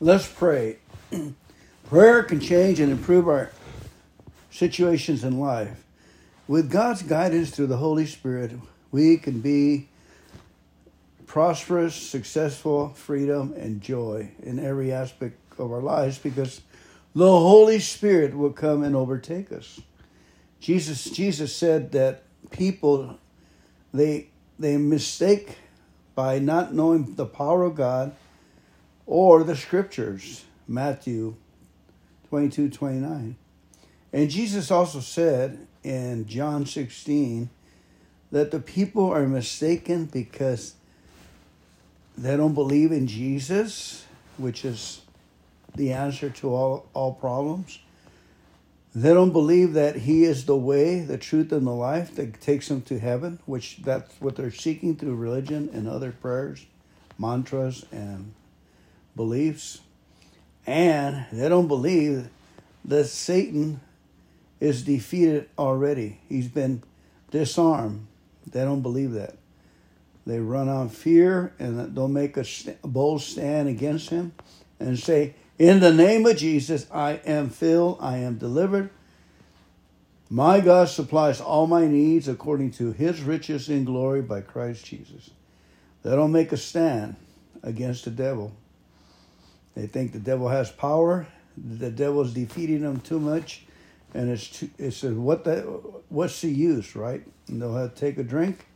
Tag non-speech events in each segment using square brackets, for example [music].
Let's pray. [clears throat] Prayer can change and improve our situations in life. With God's guidance through the Holy Spirit, we can be prosperous, successful, freedom, and joy in every aspect of our lives because the Holy Spirit will come and overtake us. Jesus Jesus said that people they they mistake by not knowing the power of God or the scriptures, Matthew 22 29. And Jesus also said in John 16 that the people are mistaken because they don't believe in Jesus, which is the answer to all, all problems. They don't believe that He is the way, the truth, and the life that takes them to heaven, which that's what they're seeking through religion and other prayers, mantras, and beliefs. And they don't believe that Satan is defeated already. He's been disarmed. They don't believe that. They run on fear and don't make a bold stand against him and say, In the name of Jesus, I am filled, I am delivered. My God supplies all my needs according to his riches in glory by Christ Jesus. They don't make a stand against the devil. They think the devil has power. The devil's defeating them too much, and it's too, it's a, what the what's the use, right? And they'll have to take a drink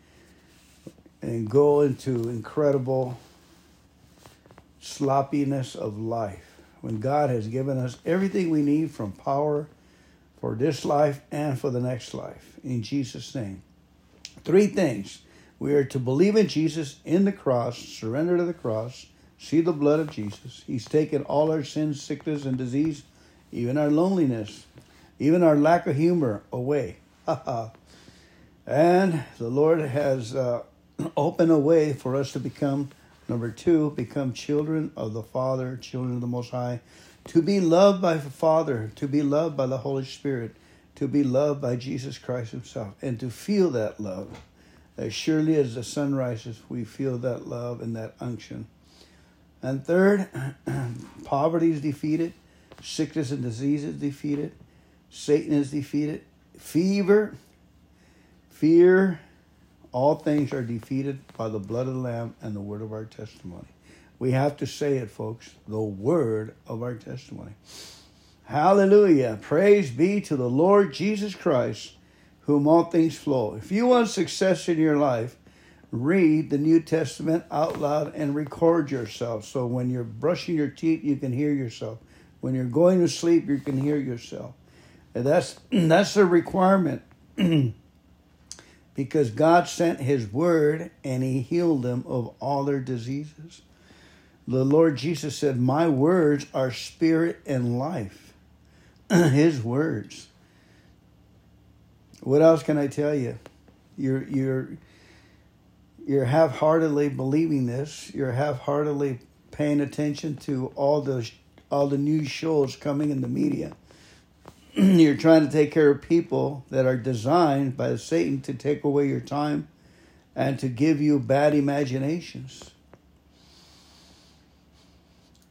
and go into incredible sloppiness of life when God has given us everything we need from power for this life and for the next life. In Jesus' name. Three things. We are to believe in Jesus in the cross, surrender to the cross, See the blood of Jesus. He's taken all our sins, sickness, and disease, even our loneliness, even our lack of humor away. and the Lord has uh, [clears throat] opened a way for us to become, number two, become children of the Father, children of the Most High, to be loved by the Father, to be loved by the Holy Spirit, to be loved by Jesus Christ Himself, and to feel that love. As surely as the sun rises, we feel that love and that unction. And third, [clears throat] poverty is defeated, sickness and disease is defeated, Satan is defeated, fever, fear, all things are defeated by the blood of the Lamb and the word of our testimony. We have to say it, folks, the word of our testimony. Hallelujah. Praise be to the Lord Jesus Christ, whom all things flow. If you want success in your life, read the New Testament out loud and record yourself. So when you're brushing your teeth, you can hear yourself. When you're going to sleep, you can hear yourself. And that's [clears throat] that's a requirement. [clears throat] because God sent his word and he healed them of all their diseases. The Lord Jesus said, "My words are spirit and life." [clears throat] his words. What else can I tell you? You're you're you're half-heartedly believing this. You're half-heartedly paying attention to all the all the news shows coming in the media. [clears throat] you're trying to take care of people that are designed by Satan to take away your time and to give you bad imaginations.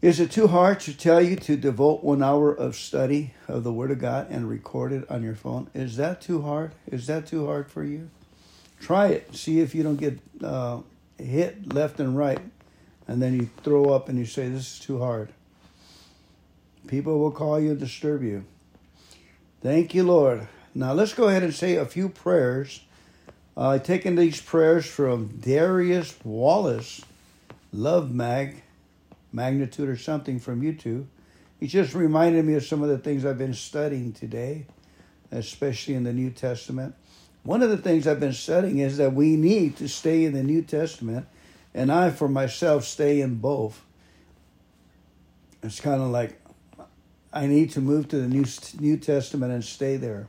Is it too hard to tell you to devote one hour of study of the Word of God and record it on your phone? Is that too hard? Is that too hard for you? Try it. See if you don't get uh, hit left and right, and then you throw up and you say, This is too hard. People will call you and disturb you. Thank you, Lord. Now let's go ahead and say a few prayers. Uh, taking these prayers from Darius Wallace, Love Mag, Magnitude or something from YouTube. He just reminded me of some of the things I've been studying today, especially in the New Testament. One of the things I've been studying is that we need to stay in the New Testament, and I, for myself, stay in both. It's kind of like I need to move to the New New Testament and stay there.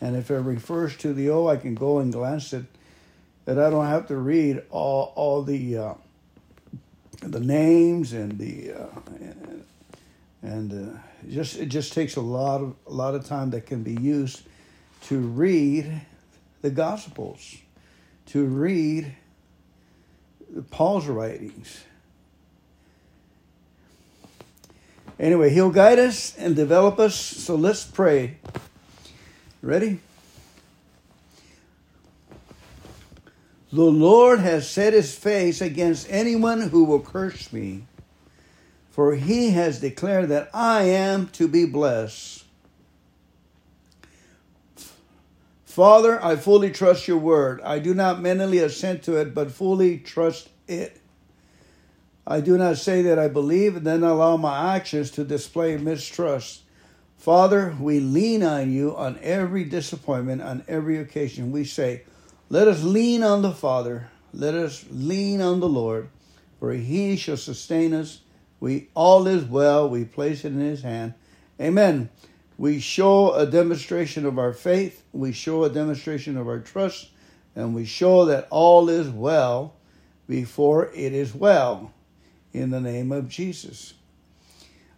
And if it refers to the old, I can go and glance at that. I don't have to read all all the uh, the names and the uh, and, and uh, just it just takes a lot of a lot of time that can be used to read the Gospels, to read Paul's writings. Anyway, He'll guide us and develop us. So let's pray. Ready? The Lord has set his face against anyone who will curse me, for he has declared that I am to be blessed. Father, I fully trust your word. I do not mentally assent to it, but fully trust it. I do not say that I believe and then allow my actions to display mistrust. Father, we lean on you on every disappointment, on every occasion. We say, Let us lean on the Father. Let us lean on the Lord, for he shall sustain us. We all is well. We place it in his hand. Amen. We show a demonstration of our faith, we show a demonstration of our trust, and we show that all is well before it is well in the name of Jesus.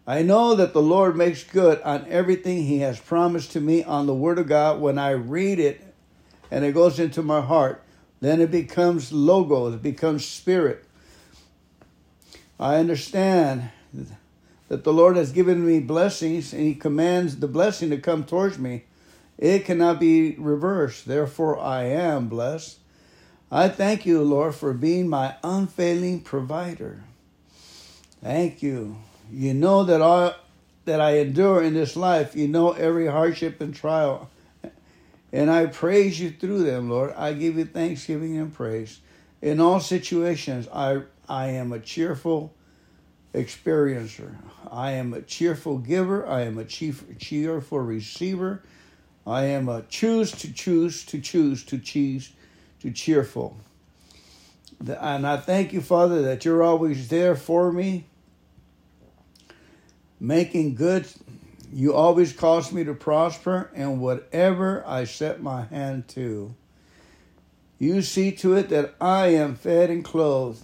I know that the Lord makes good on everything He has promised to me on the Word of God when I read it and it goes into my heart. Then it becomes logos, it becomes spirit. I understand that the Lord has given me blessings and He commands the blessing to come towards me. It cannot be reversed. Therefore, I am blessed. I thank you, Lord, for being my unfailing provider. Thank you. You know that all that I endure in this life. You know every hardship and trial. And I praise you through them, Lord. I give you thanksgiving and praise. In all situations, I I am a cheerful experiencer. I am a cheerful giver. I am a chief, cheerful receiver. I am a choose to choose to choose to choose to cheerful. And I thank you, Father, that you're always there for me, making good. You always cause me to prosper in whatever I set my hand to. You see to it that I am fed and clothed.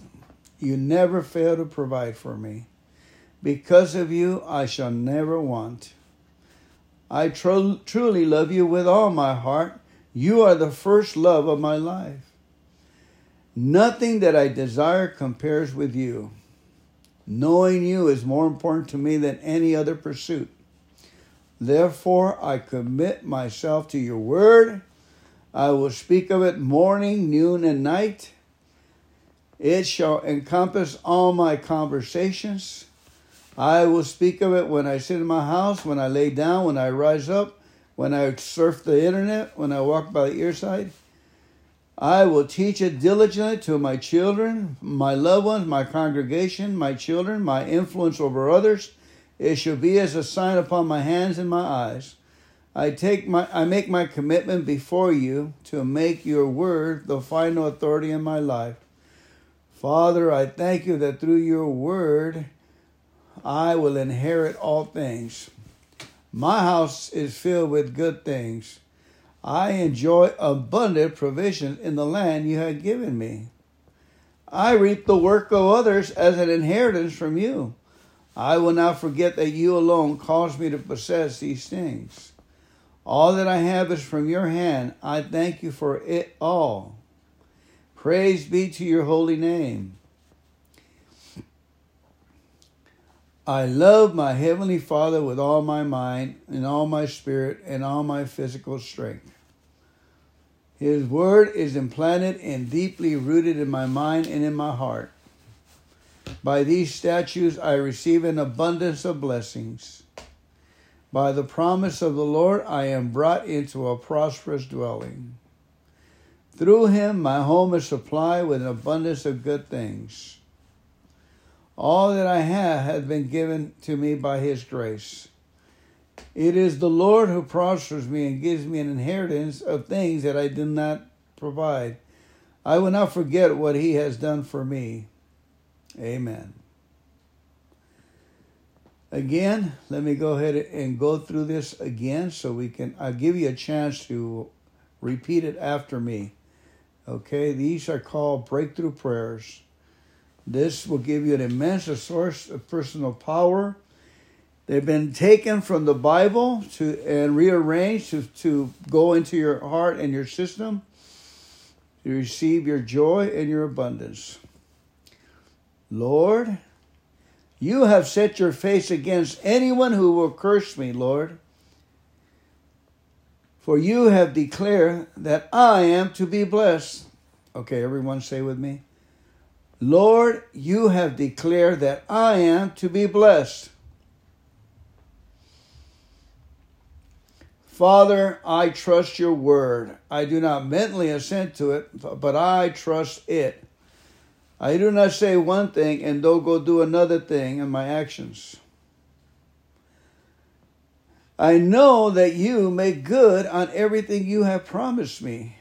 You never fail to provide for me. Because of you, I shall never want. I tr- truly love you with all my heart. You are the first love of my life. Nothing that I desire compares with you. Knowing you is more important to me than any other pursuit. Therefore, I commit myself to your word. I will speak of it morning, noon, and night. It shall encompass all my conversations. I will speak of it when I sit in my house, when I lay down, when I rise up, when I surf the internet, when I walk by the earside. I will teach it diligently to my children, my loved ones, my congregation, my children, my influence over others. It shall be as a sign upon my hands and my eyes. I take my I make my commitment before you to make your word the final authority in my life. Father, I thank you that through your word I will inherit all things. My house is filled with good things. I enjoy abundant provision in the land you have given me. I reap the work of others as an inheritance from you. I will not forget that you alone caused me to possess these things. All that I have is from your hand. I thank you for it all. Praise be to your holy name. I love my Heavenly Father with all my mind and all my spirit and all my physical strength. His word is implanted and deeply rooted in my mind and in my heart. By these statutes I receive an abundance of blessings. By the promise of the Lord I am brought into a prosperous dwelling. Through him my home is supplied with an abundance of good things. All that I have has been given to me by his grace. It is the Lord who prospers me and gives me an inheritance of things that I did not provide. I will not forget what he has done for me. Amen. Again, let me go ahead and go through this again so we can, I'll give you a chance to repeat it after me. Okay, these are called breakthrough prayers. This will give you an immense source of personal power. They've been taken from the Bible to and rearranged to, to go into your heart and your system to receive your joy and your abundance. Lord, You have set your face against anyone who will curse me, Lord. For you have declared that I am to be blessed. Okay, everyone say with me. Lord, you have declared that I am to be blessed. Father, I trust your word. I do not mentally assent to it, but I trust it. I do not say one thing and don't go do another thing in my actions. I know that you make good on everything you have promised me.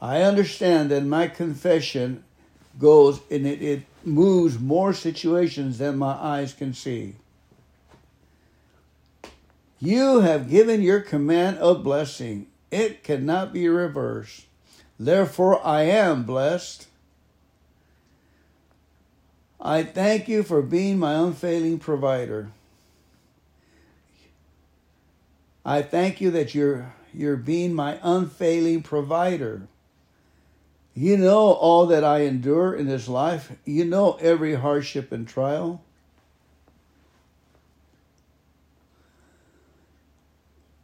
I understand that my confession goes and it, it moves more situations than my eyes can see. You have given your command of blessing. It cannot be reversed. Therefore, I am blessed. I thank you for being my unfailing provider. I thank you that you're, you're being my unfailing provider. You know all that I endure in this life. You know every hardship and trial.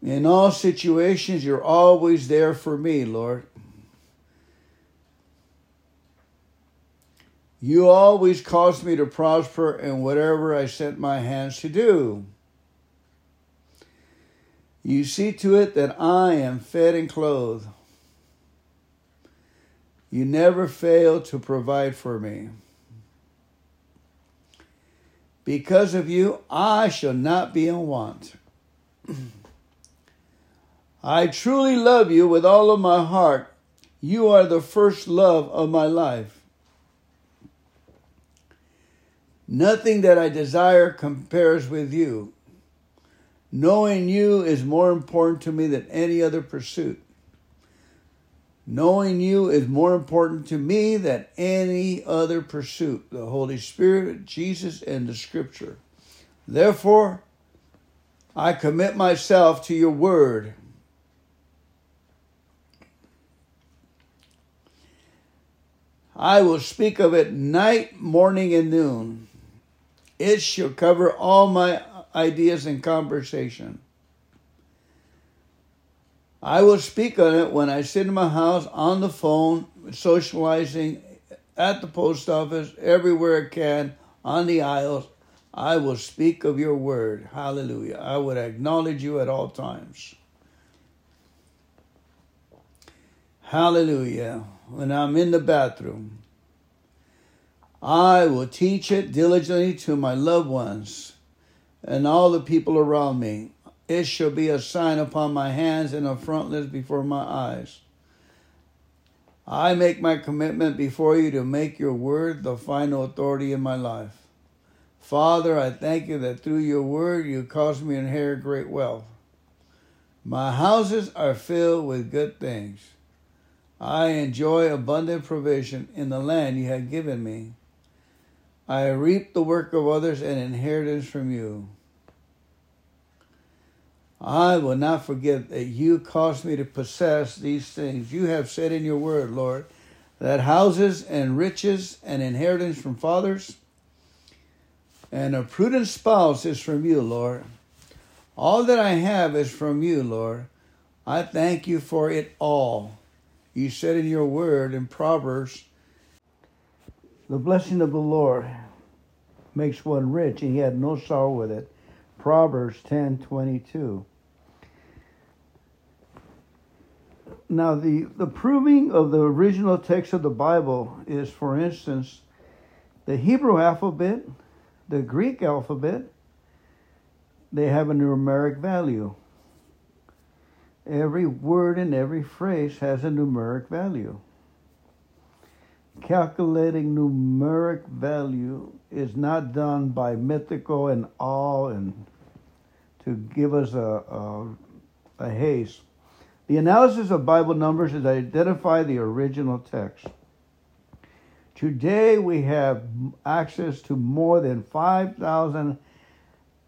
In all situations, you're always there for me, Lord. You always cause me to prosper in whatever I set my hands to do. You see to it that I am fed and clothed. You never fail to provide for me. Because of you, I shall not be in want. [clears throat] I truly love you with all of my heart. You are the first love of my life. Nothing that I desire compares with you. Knowing you is more important to me than any other pursuit. Knowing you is more important to me than any other pursuit the Holy Spirit, Jesus, and the Scripture. Therefore, I commit myself to your word I will speak of it night, morning, and noon. It shall cover all my ideas and conversation. I will speak on it when I sit in my house, on the phone, socializing, at the post office, everywhere I can, on the aisles. I will speak of your word. Hallelujah. I would acknowledge you at all times. Hallelujah when I'm in the bathroom. I will teach it diligently to my loved ones and all the people around me. It shall be a sign upon my hands and a frontlets before my eyes. I make my commitment before you to make your word the final authority in my life. Father, I thank you that through your word you caused me to inherit great wealth. My houses are filled with good things. I enjoy abundant provision in the land you have given me. I reap the work of others and inheritance from you. I will not forget that you caused me to possess these things. You have said in your word, Lord, that houses and riches and inheritance from fathers and a prudent spouse is from you, Lord. All that I have is from you, Lord. I thank you for it all. You said in your word in Proverbs, the blessing of the Lord makes one rich, and he had no sorrow with it. Proverbs ten twenty two. Now, the, the proving of the original text of the Bible is, for instance, the Hebrew alphabet, the Greek alphabet, they have a numeric value. Every word and every phrase has a numeric value. Calculating numeric value is not done by mythical and all and to give us a, a, a haste. The analysis of Bible numbers is to identify the original text. Today we have access to more than 5,000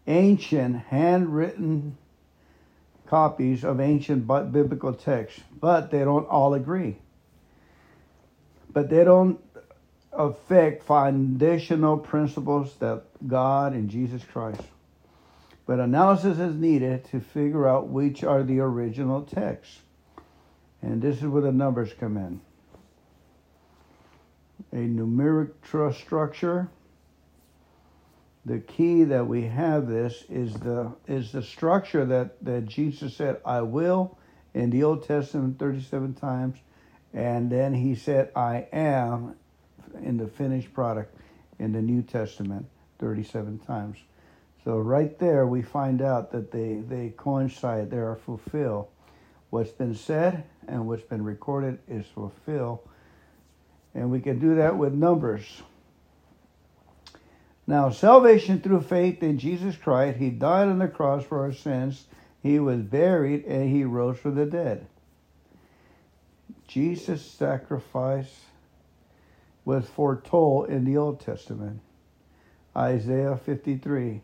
ancient handwritten copies of ancient biblical texts, but they don't all agree. But they don't affect foundational principles that God and Jesus Christ. But analysis is needed to figure out which are the original texts. And this is where the numbers come in. A numeric structure. The key that we have this is the is the structure that, that Jesus said, I will in the Old Testament 37 times, and then he said, I am in the finished product in the New Testament 37 times. So right there we find out that they, they coincide, they are fulfilled. What's been said and what's been recorded is fulfilled. And we can do that with numbers. Now, salvation through faith in Jesus Christ, He died on the cross for our sins, He was buried, and He rose from the dead. Jesus' sacrifice was foretold in the Old Testament. Isaiah 53.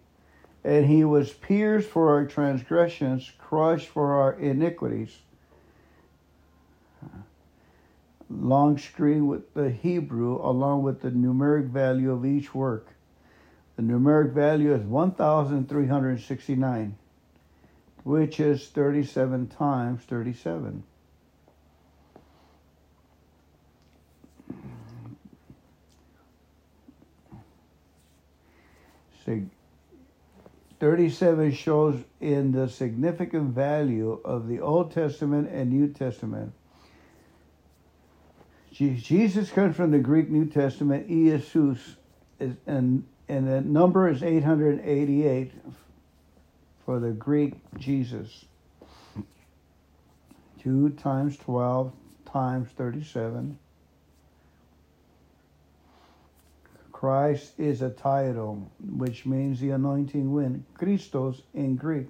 And he was pierced for our transgressions, crushed for our iniquities. Long screen with the Hebrew along with the numeric value of each work. The numeric value is 1,369, which is 37 times 37. 37 shows in the significant value of the Old Testament and New Testament. Jesus comes from the Greek New Testament, Iesus, and, and the number is 888 for the Greek Jesus. 2 times 12 times 37. Christ is a title, which means the anointing wind. Christos in Greek.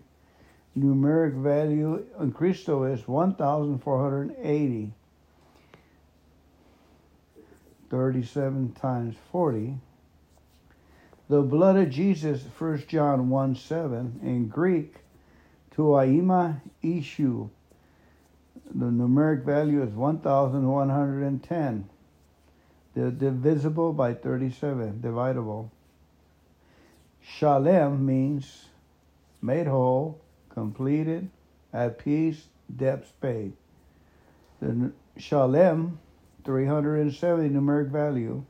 Numeric value in Christo is 1,480. 37 times 40. The blood of Jesus, 1 John 1 7. In Greek, Tuaima Ishu. The numeric value is 1,110 divisible by 37, divisible. Shalem means made whole, completed, at peace, debts paid. The Shalem, 370 numeric value,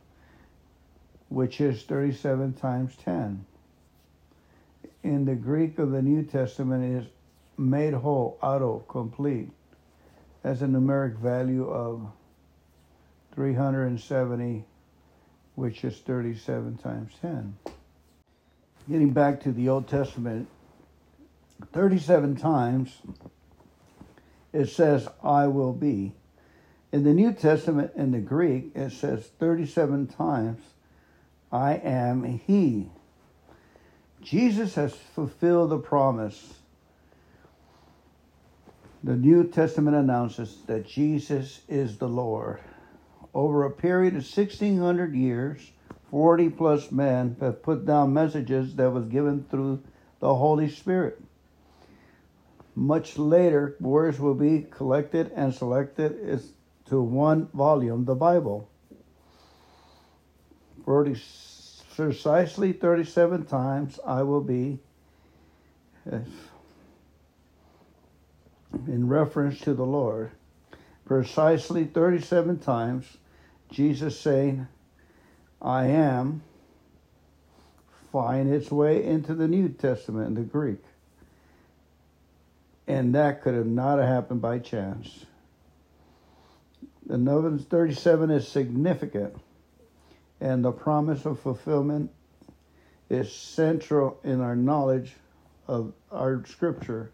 which is 37 times 10. In the Greek of the New Testament is made whole, auto, complete. That's a numeric value of 370, which is 37 times 10. Getting back to the Old Testament, 37 times it says, I will be. In the New Testament, in the Greek, it says 37 times, I am He. Jesus has fulfilled the promise. The New Testament announces that Jesus is the Lord over a period of 1600 years, 40 plus men have put down messages that was given through the Holy Spirit. Much later, words will be collected and selected is to one volume, the Bible. 40, precisely 37 times I will be eh, in reference to the Lord. Precisely 37 times Jesus saying, I am, find its way into the New Testament in the Greek. And that could have not happened by chance. The number 37 is significant, and the promise of fulfillment is central in our knowledge of our scripture.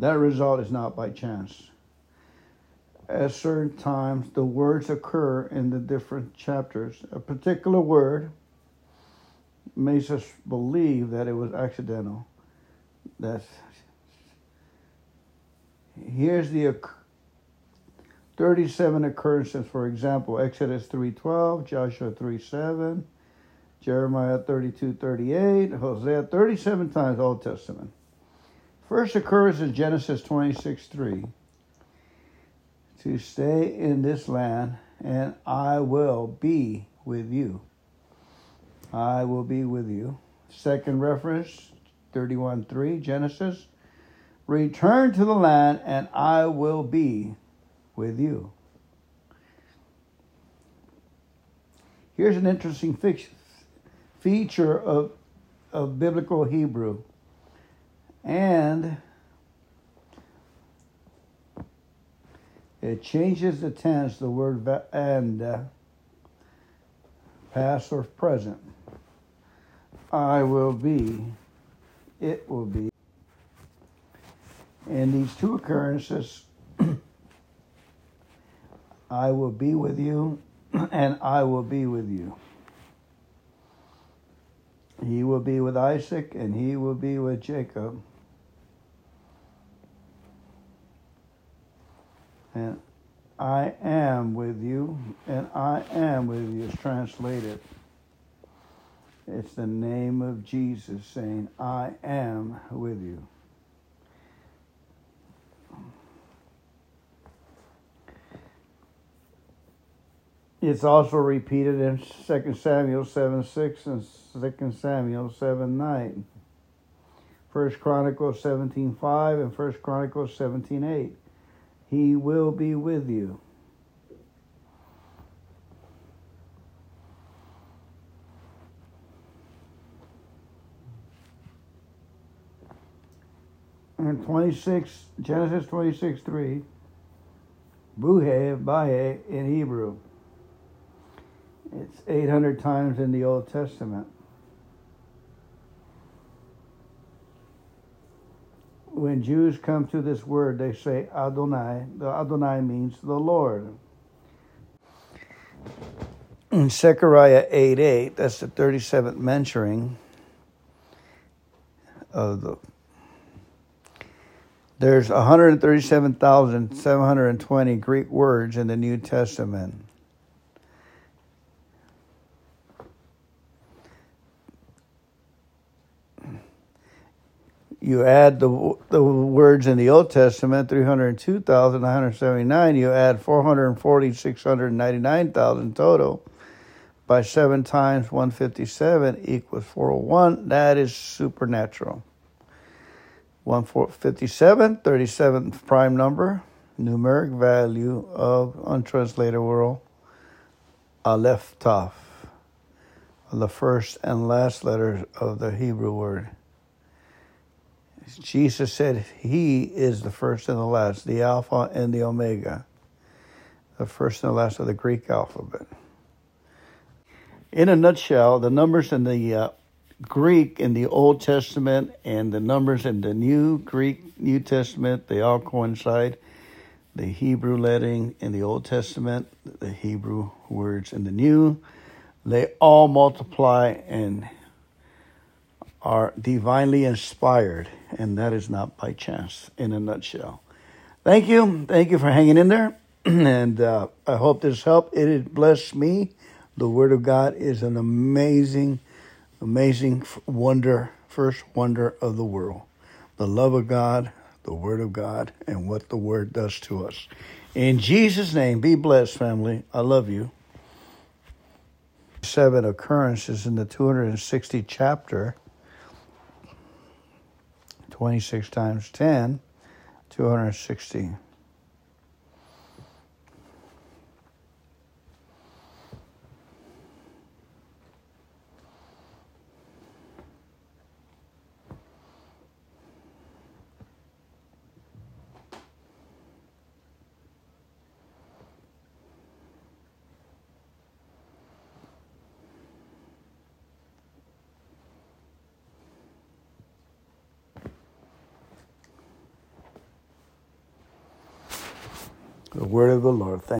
That result is not by chance at certain times the words occur in the different chapters. A particular word makes us believe that it was accidental. That here's the 37 occurrences, for example, Exodus 3.12, Joshua 3.7, Jeremiah 32.38, Hosea 37 times Old Testament. First occurs in Genesis 26.3 to stay in this land, and I will be with you. I will be with you. Second reference, 31 3, Genesis. Return to the land, and I will be with you. Here's an interesting feature of, of biblical Hebrew. And it changes the tense, the word and, uh, past or present. I will be, it will be. In these two occurrences, [clears throat] I will be with you [clears throat] and I will be with you. He will be with Isaac and he will be with Jacob. And I am with you and I am with you is translated. It's the name of Jesus saying, I am with you. It's also repeated in 2 Samuel 7 6 and 2 Samuel 7 9. 1 Chronicles 17 5 and 1 Chronicles 17 8. He will be with you. And 26, Genesis 26 3, Buhe, Bahe in Hebrew. It's 800 times in the Old Testament. When Jews come to this word, they say Adonai. The Adonai means the Lord. In Zechariah 8 8, that's the 37th mentioning of the. There's 137,720 Greek words in the New Testament. You add the the words in the Old Testament, 302,979, you add 440,699,000 total by 7 times 157 equals 401. That is supernatural. 157, 37th prime number, numeric value of untranslatable Aleph Taf, the first and last letters of the Hebrew word. Jesus said he is the first and the last, the Alpha and the Omega, the first and the last of the Greek alphabet. In a nutshell, the numbers in the uh, Greek in the Old Testament and the numbers in the New Greek New Testament, they all coincide. The Hebrew lettering in the Old Testament, the Hebrew words in the New, they all multiply and are divinely inspired, and that is not by chance, in a nutshell. Thank you. Thank you for hanging in there. [clears throat] and uh, I hope this helped. It has blessed me. The Word of God is an amazing, amazing wonder, first wonder of the world. The love of God, the Word of God, and what the Word does to us. In Jesus' name, be blessed, family. I love you. Seven occurrences in the 260 chapter 26 times 10, 260.